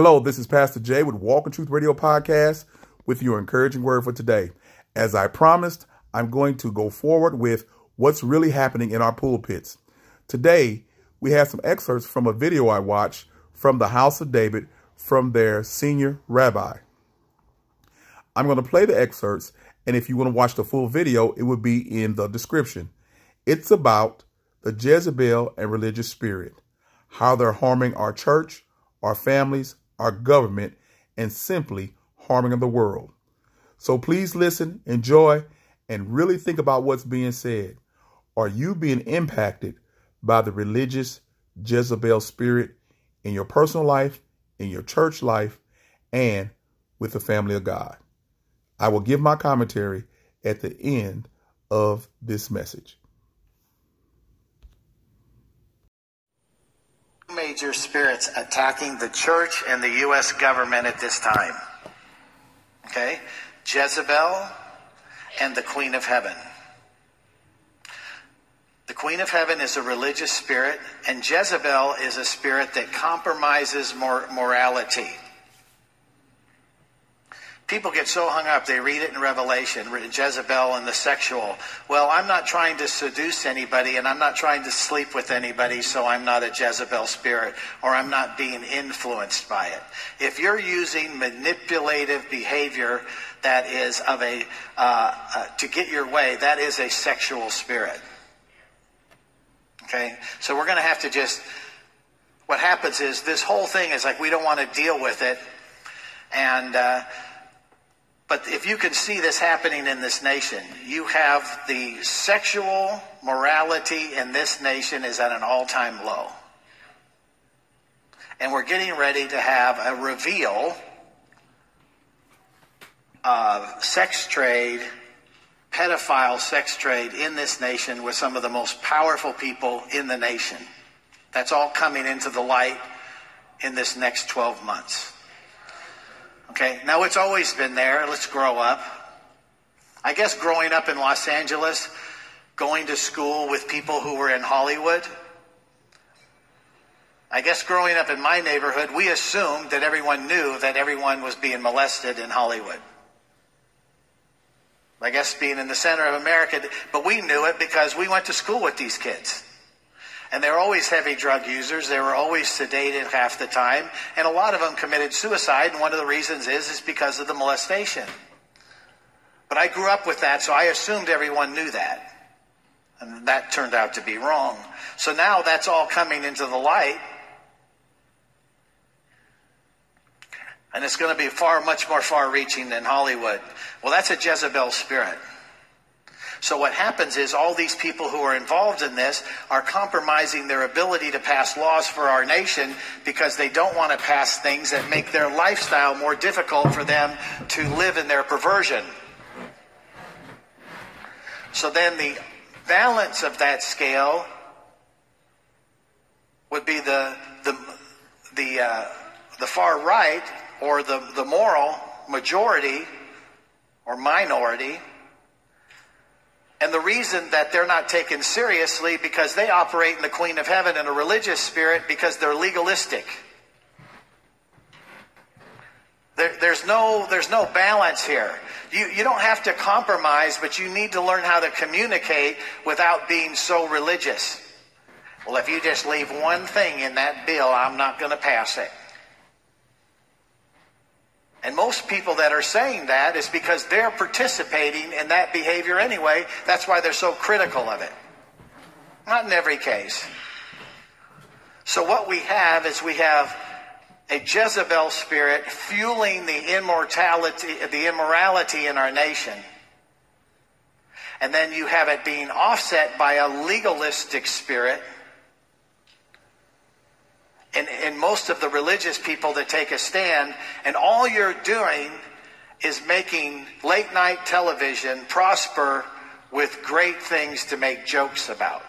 Hello, this is Pastor Jay with Walk in Truth Radio Podcast with your encouraging word for today. As I promised, I'm going to go forward with what's really happening in our pulpits. Today, we have some excerpts from a video I watched from the House of David from their senior rabbi. I'm going to play the excerpts, and if you want to watch the full video, it will be in the description. It's about the Jezebel and religious spirit, how they're harming our church, our families, our government, and simply harming of the world. So please listen, enjoy, and really think about what's being said. Are you being impacted by the religious Jezebel spirit in your personal life, in your church life, and with the family of God? I will give my commentary at the end of this message. Major spirits attacking the church and the U.S. government at this time. Okay? Jezebel and the Queen of Heaven. The Queen of Heaven is a religious spirit, and Jezebel is a spirit that compromises mor- morality. People get so hung up, they read it in Revelation, Jezebel and the sexual. Well, I'm not trying to seduce anybody and I'm not trying to sleep with anybody, so I'm not a Jezebel spirit or I'm not being influenced by it. If you're using manipulative behavior that is of a, uh, uh, to get your way, that is a sexual spirit. Okay? So we're going to have to just, what happens is this whole thing is like we don't want to deal with it. And, uh, but if you can see this happening in this nation, you have the sexual morality in this nation is at an all time low. And we're getting ready to have a reveal of sex trade, pedophile sex trade in this nation with some of the most powerful people in the nation. That's all coming into the light in this next 12 months. Okay, now it's always been there. Let's grow up. I guess growing up in Los Angeles, going to school with people who were in Hollywood, I guess growing up in my neighborhood, we assumed that everyone knew that everyone was being molested in Hollywood. I guess being in the center of America, but we knew it because we went to school with these kids. And they were always heavy drug users. They were always sedated half the time. And a lot of them committed suicide. And one of the reasons is, is because of the molestation. But I grew up with that, so I assumed everyone knew that. And that turned out to be wrong. So now that's all coming into the light. And it's going to be far, much more far reaching than Hollywood. Well, that's a Jezebel spirit. So what happens is all these people who are involved in this are compromising their ability to pass laws for our nation because they don't want to pass things that make their lifestyle more difficult for them to live in their perversion. So then the balance of that scale would be the the the uh, the far right or the the moral majority or minority and the reason that they're not taken seriously because they operate in the Queen of Heaven in a religious spirit because they're legalistic. There, there's no there's no balance here. You you don't have to compromise, but you need to learn how to communicate without being so religious. Well, if you just leave one thing in that bill, I'm not going to pass it. And most people that are saying that is because they're participating in that behavior anyway. That's why they're so critical of it. Not in every case. So what we have is we have a Jezebel spirit fueling the immortality, the immorality in our nation. And then you have it being offset by a legalistic spirit and, and most of the religious people that take a stand, and all you're doing is making late night television prosper with great things to make jokes about.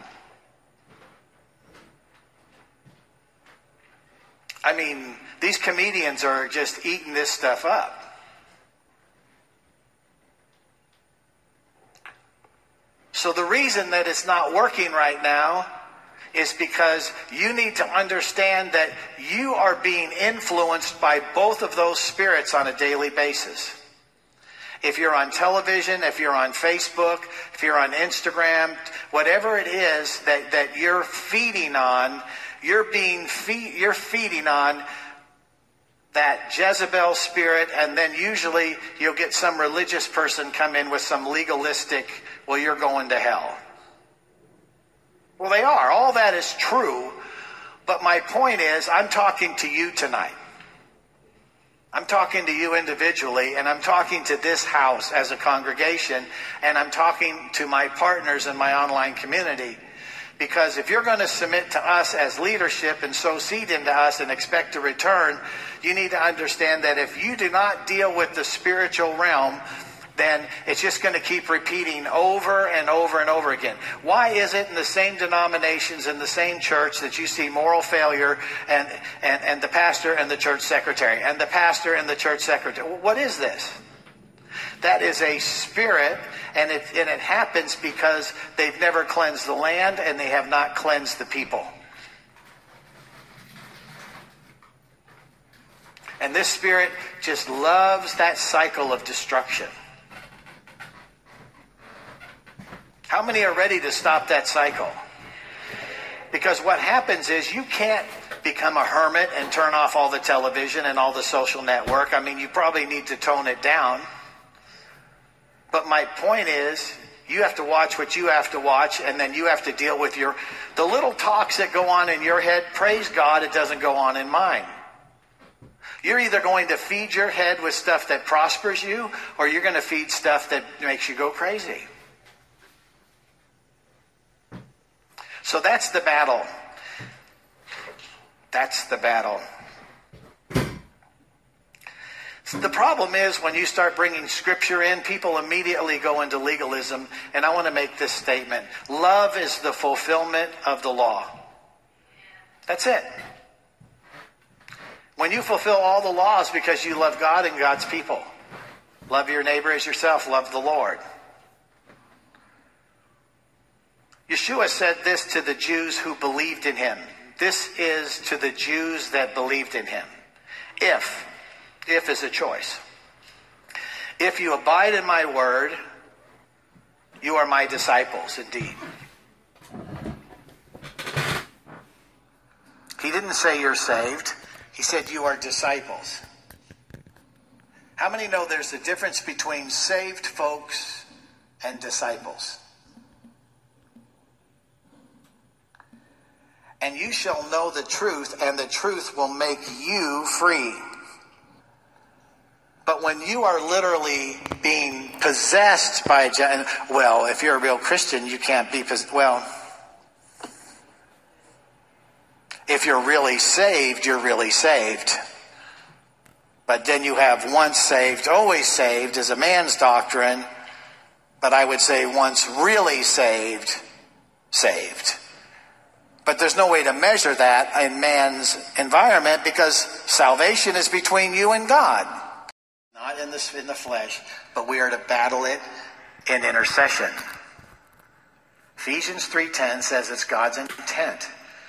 I mean, these comedians are just eating this stuff up. So the reason that it's not working right now is because you need to understand that you are being influenced by both of those spirits on a daily basis. If you're on television, if you're on Facebook, if you're on Instagram, whatever it is that, that you're feeding on, you're being you're feeding on that Jezebel spirit, and then usually you'll get some religious person come in with some legalistic, well, you're going to hell. Well, they are. All that is true. But my point is, I'm talking to you tonight. I'm talking to you individually, and I'm talking to this house as a congregation, and I'm talking to my partners in my online community. Because if you're going to submit to us as leadership and sow seed into us and expect a return, you need to understand that if you do not deal with the spiritual realm, then it's just going to keep repeating over and over and over again. Why is it in the same denominations, in the same church, that you see moral failure and, and, and the pastor and the church secretary, and the pastor and the church secretary? What is this? That is a spirit, and it, and it happens because they've never cleansed the land and they have not cleansed the people. And this spirit just loves that cycle of destruction. How many are ready to stop that cycle? Because what happens is you can't become a hermit and turn off all the television and all the social network. I mean, you probably need to tone it down. But my point is, you have to watch what you have to watch, and then you have to deal with your the little talks that go on in your head. Praise God, it doesn't go on in mine. You're either going to feed your head with stuff that prospers you, or you're going to feed stuff that makes you go crazy. So that's the battle. That's the battle. The problem is when you start bringing scripture in, people immediately go into legalism. And I want to make this statement love is the fulfillment of the law. That's it. When you fulfill all the laws because you love God and God's people, love your neighbor as yourself, love the Lord. Yeshua said this to the Jews who believed in him. This is to the Jews that believed in him. If, if is a choice. If you abide in my word, you are my disciples indeed. He didn't say you're saved. He said you are disciples. How many know there's a difference between saved folks and disciples? And you shall know the truth, and the truth will make you free. But when you are literally being possessed by, a well, if you're a real Christian, you can't be possessed. Well, if you're really saved, you're really saved. But then you have once saved, always saved as a man's doctrine. But I would say once really saved, saved. There's no way to measure that in man's environment because salvation is between you and God. Not in the, in the flesh, but we are to battle it in intercession. Ephesians 3.10 says it's God's intent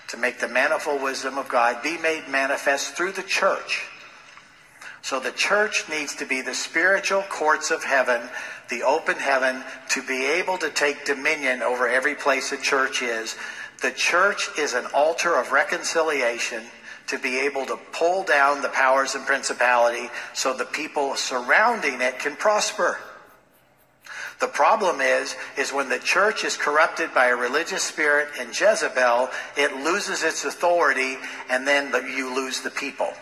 to make the manifold wisdom of God be made manifest through the church. So the church needs to be the spiritual courts of heaven, the open heaven, to be able to take dominion over every place a church is the church is an altar of reconciliation to be able to pull down the powers and principality so the people surrounding it can prosper. The problem is, is when the church is corrupted by a religious spirit and Jezebel, it loses its authority and then the, you lose the people.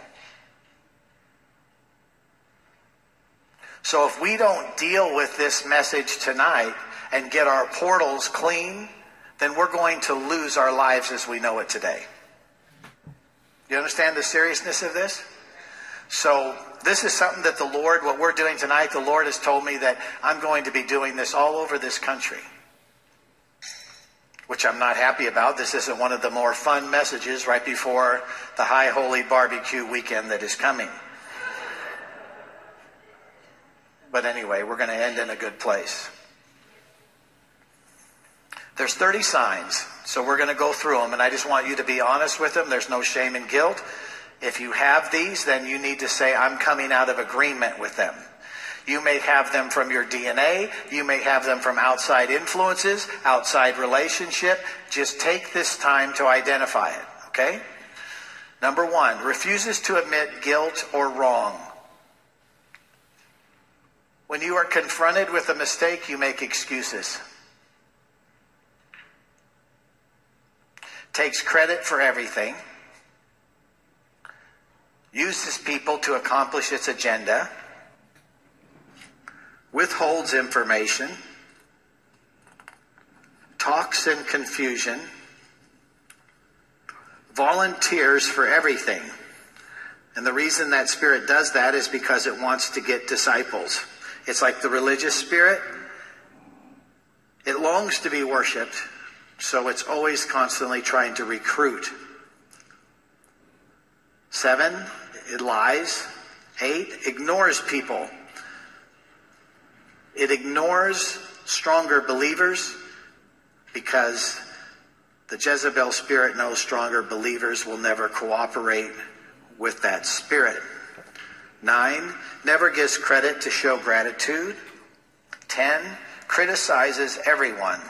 So if we don't deal with this message tonight and get our portals clean, then we're going to lose our lives as we know it today. You understand the seriousness of this? So, this is something that the Lord, what we're doing tonight, the Lord has told me that I'm going to be doing this all over this country, which I'm not happy about. This isn't one of the more fun messages right before the High Holy Barbecue weekend that is coming. But anyway, we're going to end in a good place. There's 30 signs, so we're going to go through them, and I just want you to be honest with them. There's no shame and guilt. If you have these, then you need to say, I'm coming out of agreement with them. You may have them from your DNA. You may have them from outside influences, outside relationship. Just take this time to identify it, okay? Number one, refuses to admit guilt or wrong. When you are confronted with a mistake, you make excuses. Takes credit for everything. Uses people to accomplish its agenda withholds information, talks in confusion, volunteers for everything. And the reason that spirit does that is because it wants to get disciples. It's like the religious spirit. It longs to be worshiped, so it's always constantly trying to recruit. Seven, it lies. Eight, ignores people. It ignores stronger believers because the Jezebel spirit knows stronger believers will never cooperate with that spirit. Nine, never gives credit to show gratitude. Ten, criticizes everyone.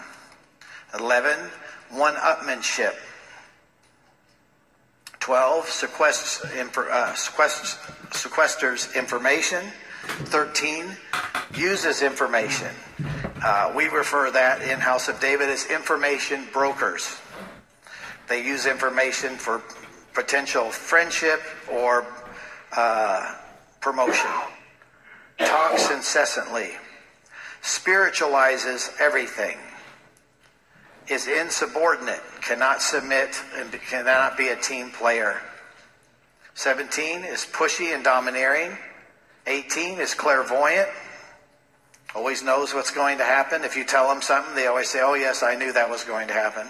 Eleven, one upmanship. 12, sequesters, uh, sequesters information. 13 uses information. Uh, we refer that in House of David as information brokers. They use information for potential friendship or uh, promotion. Talks incessantly. Spiritualizes everything. Is insubordinate. Cannot submit and cannot be a team player. 17 is pushy and domineering 18 is clairvoyant. Always knows what's going to happen. If you tell them something, they always say, Oh, yes, I knew that was going to happen.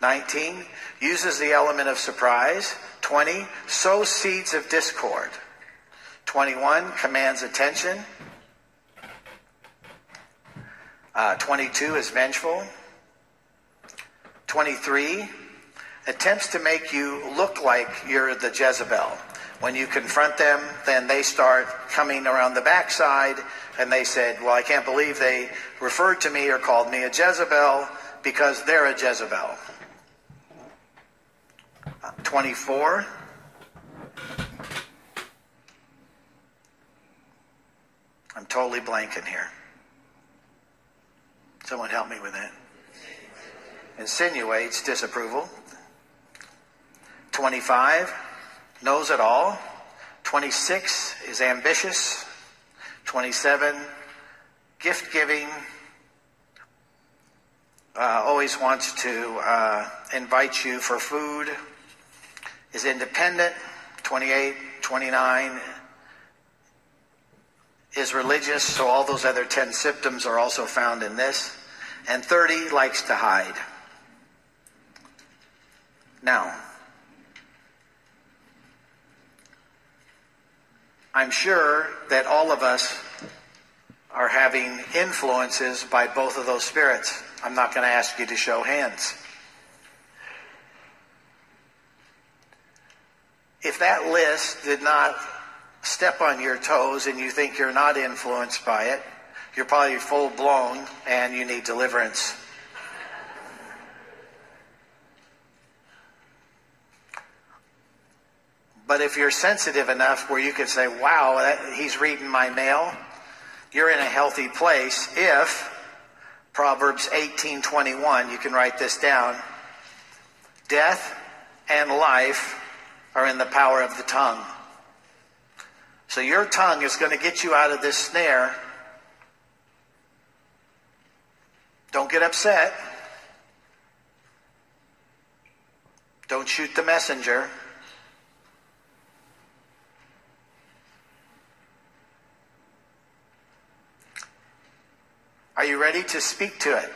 19 uses the element of surprise. 20 sows seeds of discord. 21 commands attention. Uh, 22 is vengeful. 23 attempts to make you look like you're the Jezebel. When you confront them, then they start coming around the backside and they said, Well, I can't believe they referred to me or called me a Jezebel because they're a Jezebel. 24. I'm totally blanking here. Someone help me with that. Insinuates disapproval. 25 knows it all. 26 is ambitious. 27, gift giving. Uh, always wants to uh, invite you for food. Is independent. 28, 29 is religious, so all those other 10 symptoms are also found in this. And 30 likes to hide. Now, I'm sure that all of us are having influences by both of those spirits. I'm not going to ask you to show hands. If that list did not step on your toes and you think you're not influenced by it, you're probably full blown and you need deliverance. But if you're sensitive enough where you can say, wow, that, he's reading my mail, you're in a healthy place if Proverbs 18:21, you can write this down. Death and life are in the power of the tongue. So your tongue is going to get you out of this snare. Don't get upset. Don't shoot the messenger. Are you ready to speak to it?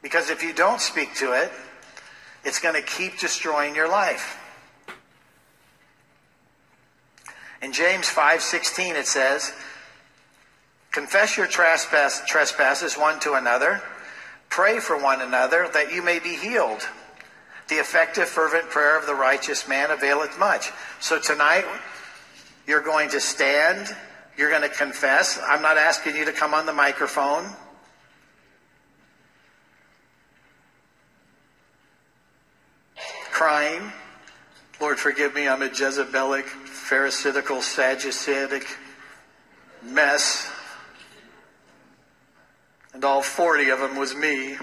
Because if you don't speak to it, it's going to keep destroying your life. In James 5:16 it says, Confess your trespass, trespasses one to another. Pray for one another that you may be healed. The effective, fervent prayer of the righteous man availeth much. So tonight, you're going to stand. You're going to confess. I'm not asking you to come on the microphone. Crying. Lord, forgive me. I'm a Jezebelic, Pharisaical, Sadduceic mess. And all 40 of them was me.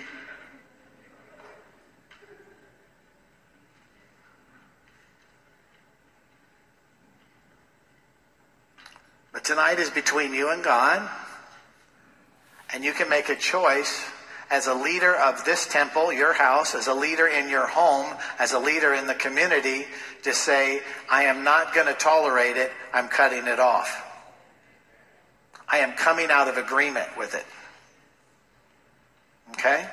But tonight is between you and God. And you can make a choice as a leader of this temple, your house, as a leader in your home, as a leader in the community, to say, I am not going to tolerate it. I'm cutting it off. I am coming out of agreement with it. Okay?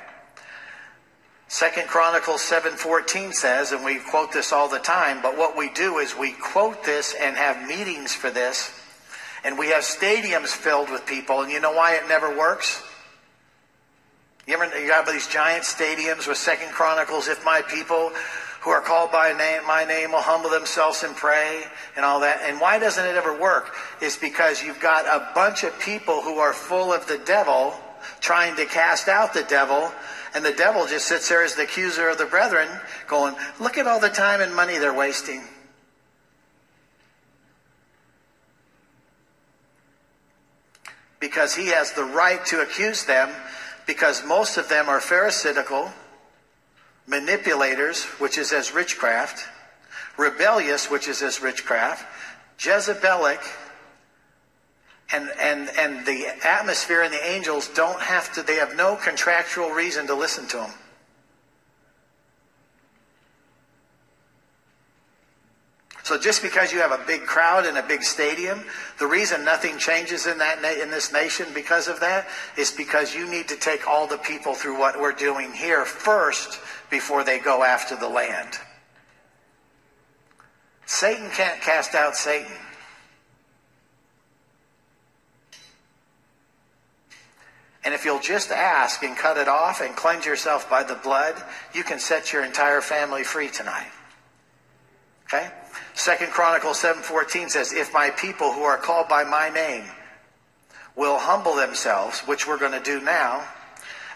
Second Chronicles 7:14 says, and we quote this all the time, but what we do is we quote this and have meetings for this, and we have stadiums filled with people, and you know why it never works? You ever you have these giant stadiums with Second Chronicles, if my people who are called by name, my name will humble themselves and pray and all that. And why doesn't it ever work? Is because you've got a bunch of people who are full of the devil trying to cast out the devil. And the devil just sits there as the accuser of the brethren going, look at all the time and money they're wasting. Because he has the right to accuse them because most of them are pharisaical, manipulators, which is as witchcraft, rebellious, which is as witchcraft, Jezebelic, and, and, and the atmosphere and the angels don't have to, they have no contractual reason to listen to them. So just because you have a big crowd in a big stadium, the reason nothing changes in that na- in this nation because of that is because you need to take all the people through what we're doing here first before they go after the land. Satan can't cast out Satan. And if you'll just ask and cut it off and cleanse yourself by the blood, you can set your entire family free tonight. Okay? Second Chronicles 7:14 says, "If my people who are called by my name will humble themselves, which we're going to do now,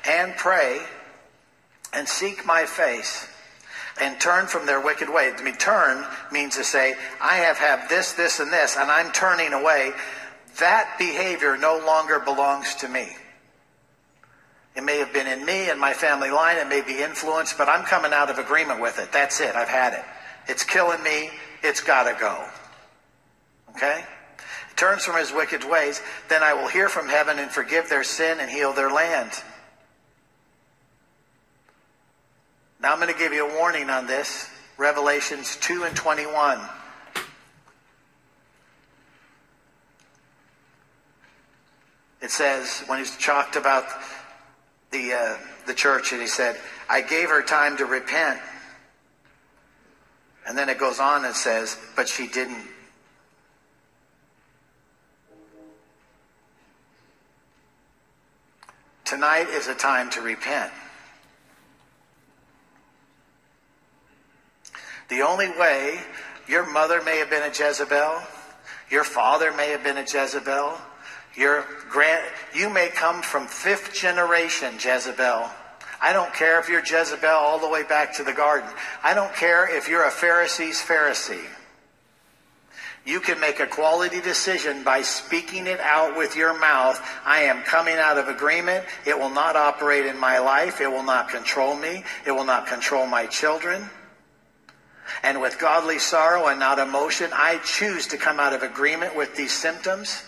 and pray and seek my face and turn from their wicked way." I mean, turn means to say, "I have had this, this, and this, and I'm turning away." That behavior no longer belongs to me. It may have been in me and my family line. It may be influenced, but I'm coming out of agreement with it. That's it. I've had it. It's killing me. It's got to go. Okay? Turns from his wicked ways, then I will hear from heaven and forgive their sin and heal their land. Now I'm going to give you a warning on this. Revelations 2 and 21. It says, when he's talked about the, uh, the church, and he said, I gave her time to repent. And then it goes on and says, but she didn't. Tonight is a time to repent. The only way your mother may have been a Jezebel, your father may have been a Jezebel, your grand you may come from fifth generation Jezebel. I don't care if you're Jezebel all the way back to the garden. I don't care if you're a Pharisee's Pharisee. You can make a quality decision by speaking it out with your mouth. I am coming out of agreement. It will not operate in my life. It will not control me. It will not control my children. And with godly sorrow and not emotion, I choose to come out of agreement with these symptoms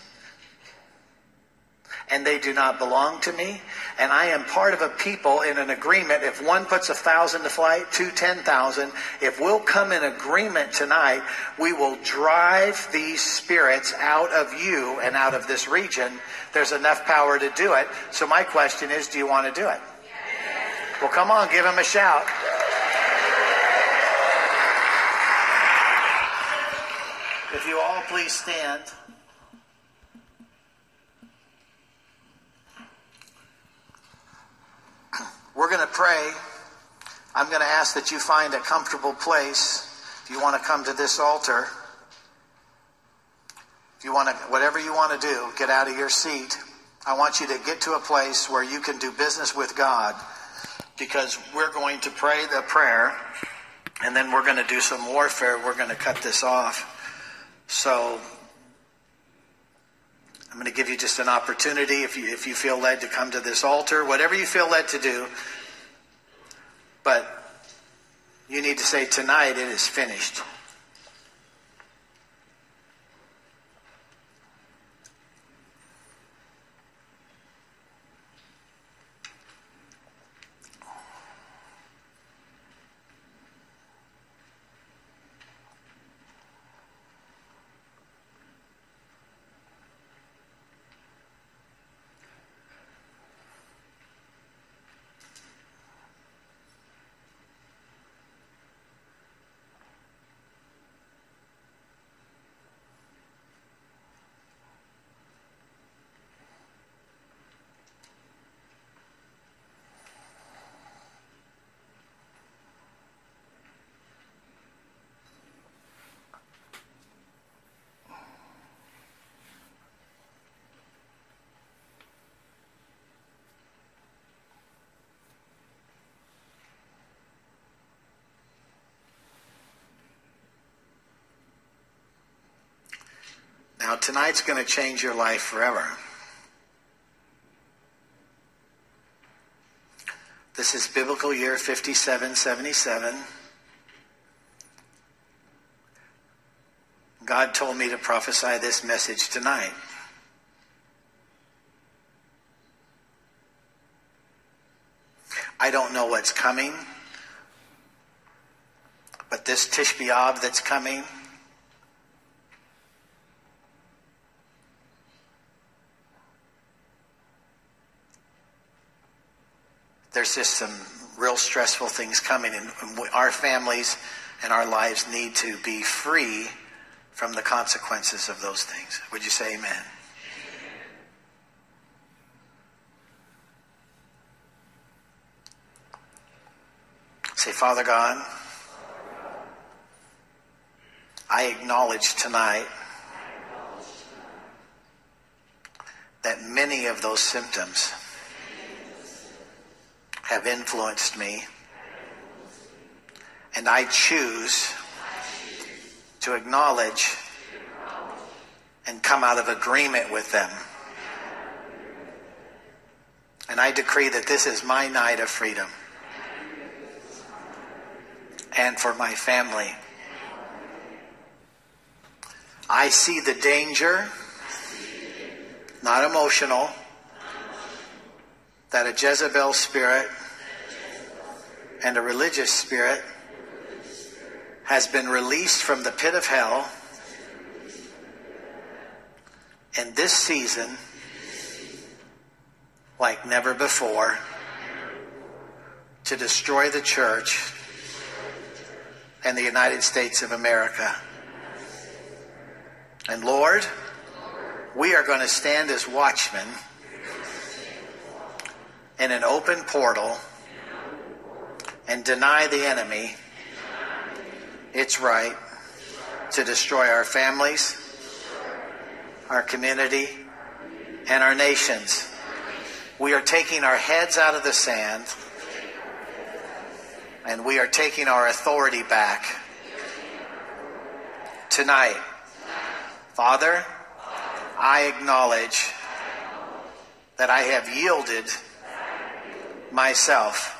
and they do not belong to me. And I am part of a people in an agreement. If one puts a thousand to flight, two, ten thousand. If we'll come in agreement tonight, we will drive these spirits out of you and out of this region. There's enough power to do it. So my question is, do you want to do it? Well, come on, give him a shout. If you all please stand. Going to pray. I'm going to ask that you find a comfortable place. If you want to come to this altar, if you want to, whatever you want to do, get out of your seat. I want you to get to a place where you can do business with God because we're going to pray the prayer and then we're going to do some warfare. We're going to cut this off. So I'm going to give you just an opportunity if you, if you feel led to come to this altar, whatever you feel led to do. But you need to say, Tonight it is finished. Now, tonight's going to change your life forever. This is biblical year 5777. God told me to prophesy this message tonight. I don't know what's coming, but this Tish B'Av that's coming, there's just some real stressful things coming, and our families and our lives need to be free from the consequences of those things. Would you say amen? Say, Father God, I acknowledge tonight that many of those symptoms have influenced me. And I choose to acknowledge and come out of agreement with them. And I decree that this is my night of freedom. And for my family. I see the danger, not emotional, that a Jezebel spirit and a religious spirit has been released from the pit of hell in this season like never before to destroy the church and the United States of America. And Lord, we are going to stand as watchmen in an open portal and deny the enemy its right to destroy our families, our community, and our nations. We are taking our heads out of the sand and we are taking our authority back tonight. Father, I acknowledge that I have yielded myself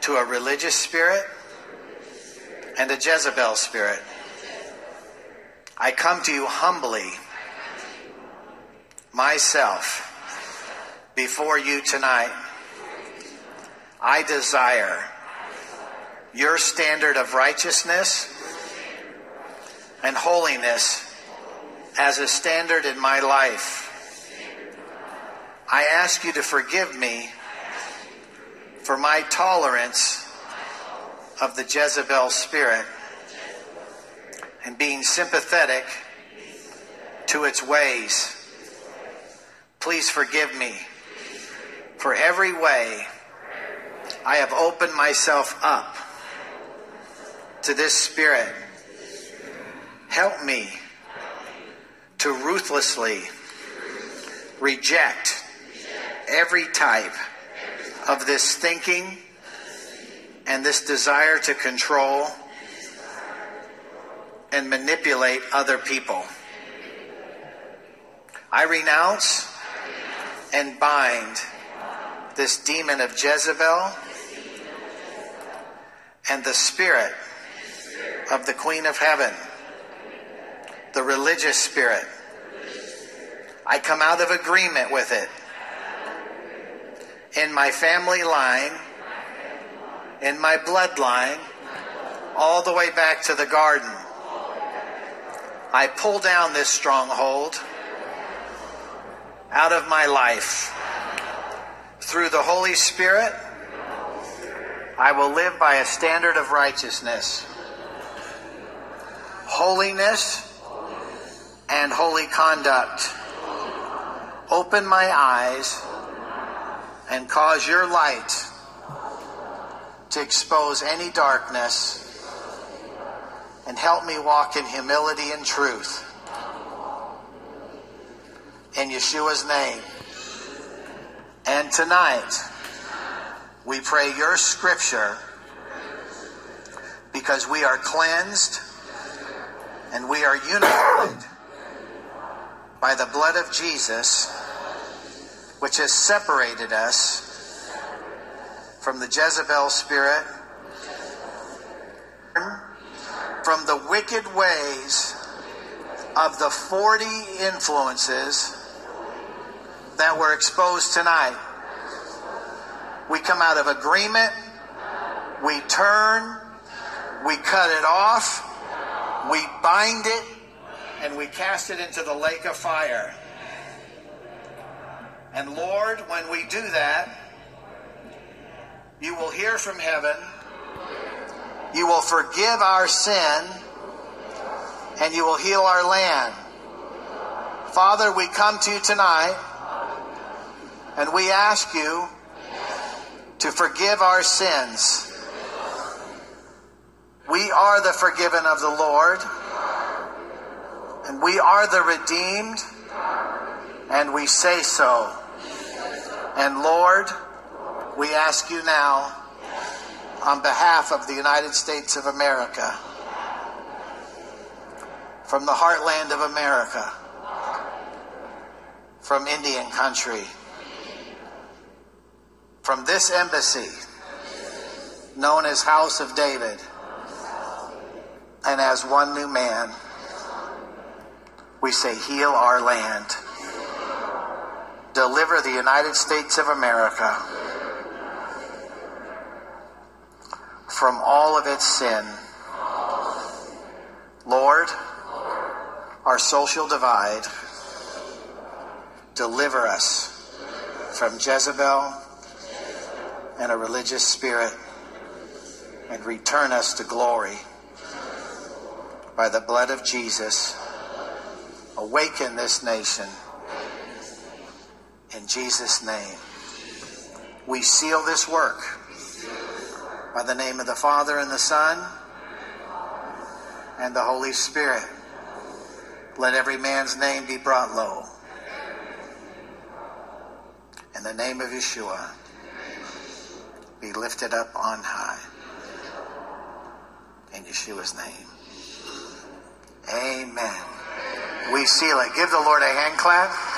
to a religious spirit and a Jezebel spirit. I come to you humbly, myself, before you tonight. I desire your standard of righteousness and holiness as a standard in my life. I ask you to forgive me for my tolerance of the Jezebel spirit and being sympathetic to its ways. Please forgive me for every way I have opened myself up to this spirit. Help me to ruthlessly reject every type of this thinking and this desire to control and manipulate other people. I renounce and bind this demon of Jezebel and the spirit of the Queen of Heaven, the religious spirit. I come out of agreement with it in my family line, in my bloodline, all the way back to the garden. I pull down this stronghold out of my life. Through the Holy Spirit, I will live by a standard of righteousness, holiness, and holy conduct. Open my eyes and cause your light to expose any darkness and help me walk in humility and truth. In Yeshua's name. And tonight, we pray your scripture because we are cleansed and we are unified by the blood of Jesus, which has separated us from the Jezebel spirit from the wicked ways of the 40 influences that were exposed tonight. We come out of agreement, we turn, we cut it off, we bind it, and we cast it into the lake of fire. And Lord, when we do that, you will hear from heaven you will forgive our sin and you will heal our land. Father, we come to you tonight and we ask you to forgive our sins. We are the forgiven of the Lord, and we are the redeemed, and we say so. And Lord, we ask you now on behalf of the United States of America, from the heartland of America, from Indian country, from this embassy known as House of David, and as one new man, we say, Heal our land. Deliver the United States of America from all of its sin. Lord, our social divide, deliver us from Jezebel and a religious spirit and return us to glory by the blood of Jesus. Awaken this nation in Jesus' name. We seal this work by the name of the Father and the Son and the Holy Spirit. Let every man's name be brought low. In the name of Yeshua, be lifted up on high. In Yeshua's name. Amen. We seal it. Give the Lord a hand clap.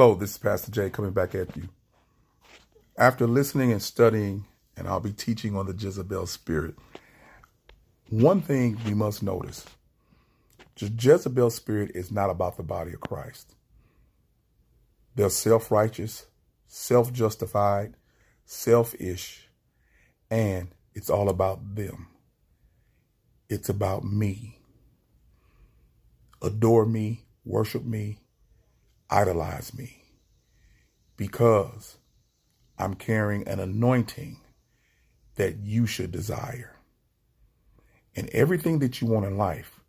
Hello, this is Pastor Jay coming back at you. After listening and studying, and I'll be teaching on the Jezebel spirit, one thing we must notice the Jezebel spirit is not about the body of Christ. They're self righteous, self justified, selfish, and it's all about them. It's about me. Adore me, worship me, idolize me because I'm carrying an anointing that you should desire. And everything that you want in life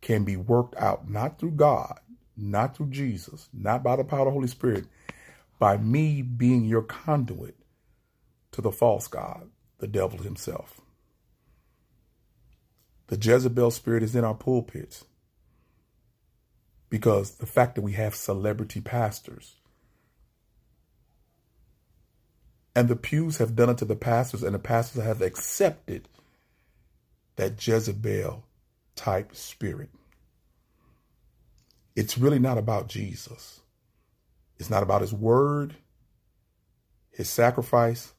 can be worked out not through God, not through Jesus, not by the power of the Holy Spirit, by me being your conduit to the false God, the devil himself. The Jezebel spirit is in our pulpits because the fact that we have celebrity pastors and the pews have done it to the pastors and the pastors have accepted that Jezebel type spirit. It's really not about Jesus. It's not about his word, his sacrifice,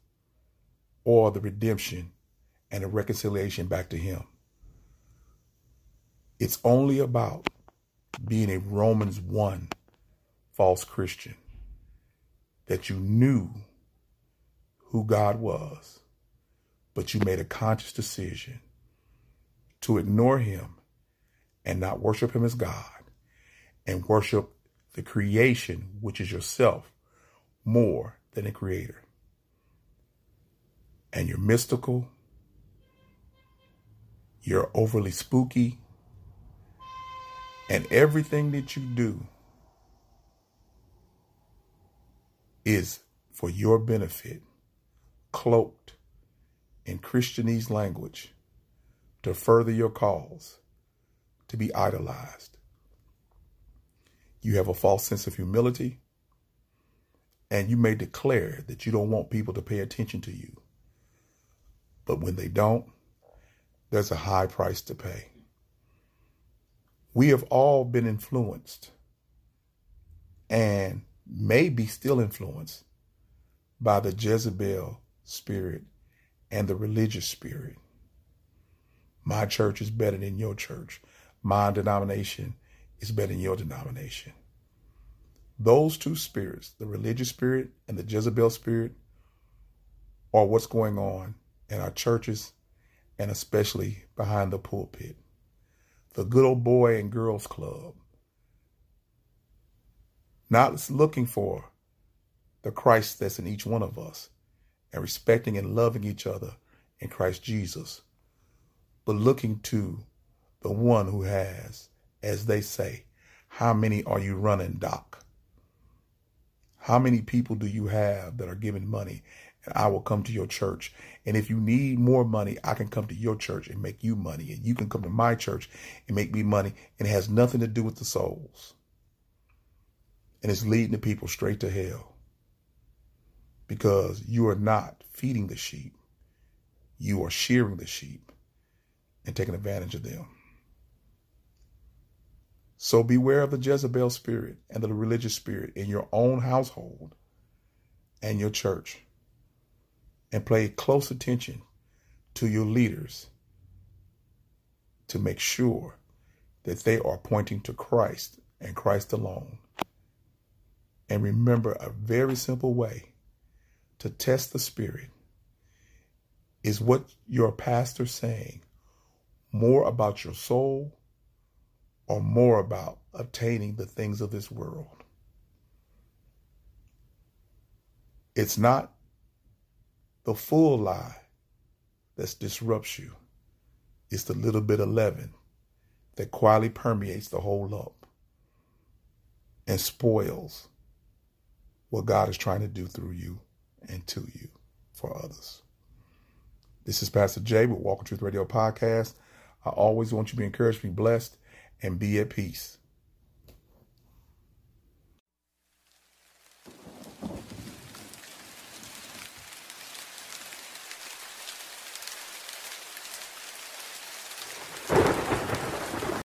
or the redemption and the reconciliation back to him. It's only about being a Romans 1 false Christian that you knew who God was, but you made a conscious decision to ignore him and not worship him as God and worship the creation, which is yourself, more than the creator. And you're mystical, you're overly spooky, and everything that you do is for your benefit, cloaked in Christianese language to further your cause, to be idolized. You have a false sense of humility, and you may declare that you don't want people to pay attention to you. But when they don't, there's a high price to pay. We have all been influenced and may be still influenced by the Jezebel spirit and the religious spirit. My church is better than your church. My denomination is better than your denomination. Those two spirits, the religious spirit and the Jezebel spirit, are what's going on in our churches and especially behind the pulpit. The good old boy and girls club. Not looking for the Christ that's in each one of us and respecting and loving each other in Christ Jesus but looking to the one who has, as they say, how many are you running, Doc? How many people do you have that are giving money? And I will come to your church. And if you need more money, I can come to your church and make you money. And you can come to my church and make me money. And it has nothing to do with the souls. And it's leading the people straight to hell. Because you are not feeding the sheep. You are shearing the sheep and taking advantage of them. So beware of the Jezebel spirit and the religious spirit in your own household and your church. And pay close attention to your leaders to make sure that they are pointing to Christ and Christ alone. And remember a very simple way to test the spirit is what your pastor saying more about your soul or more about obtaining the things of this world. It's not the full lie that disrupts you. It's the little bit of leaven that quietly permeates the whole lump and spoils what God is trying to do through you and to you for others. This is Pastor Jay with Walk in Truth Radio Podcast. I always want you to be encouraged, be blessed, and be at peace.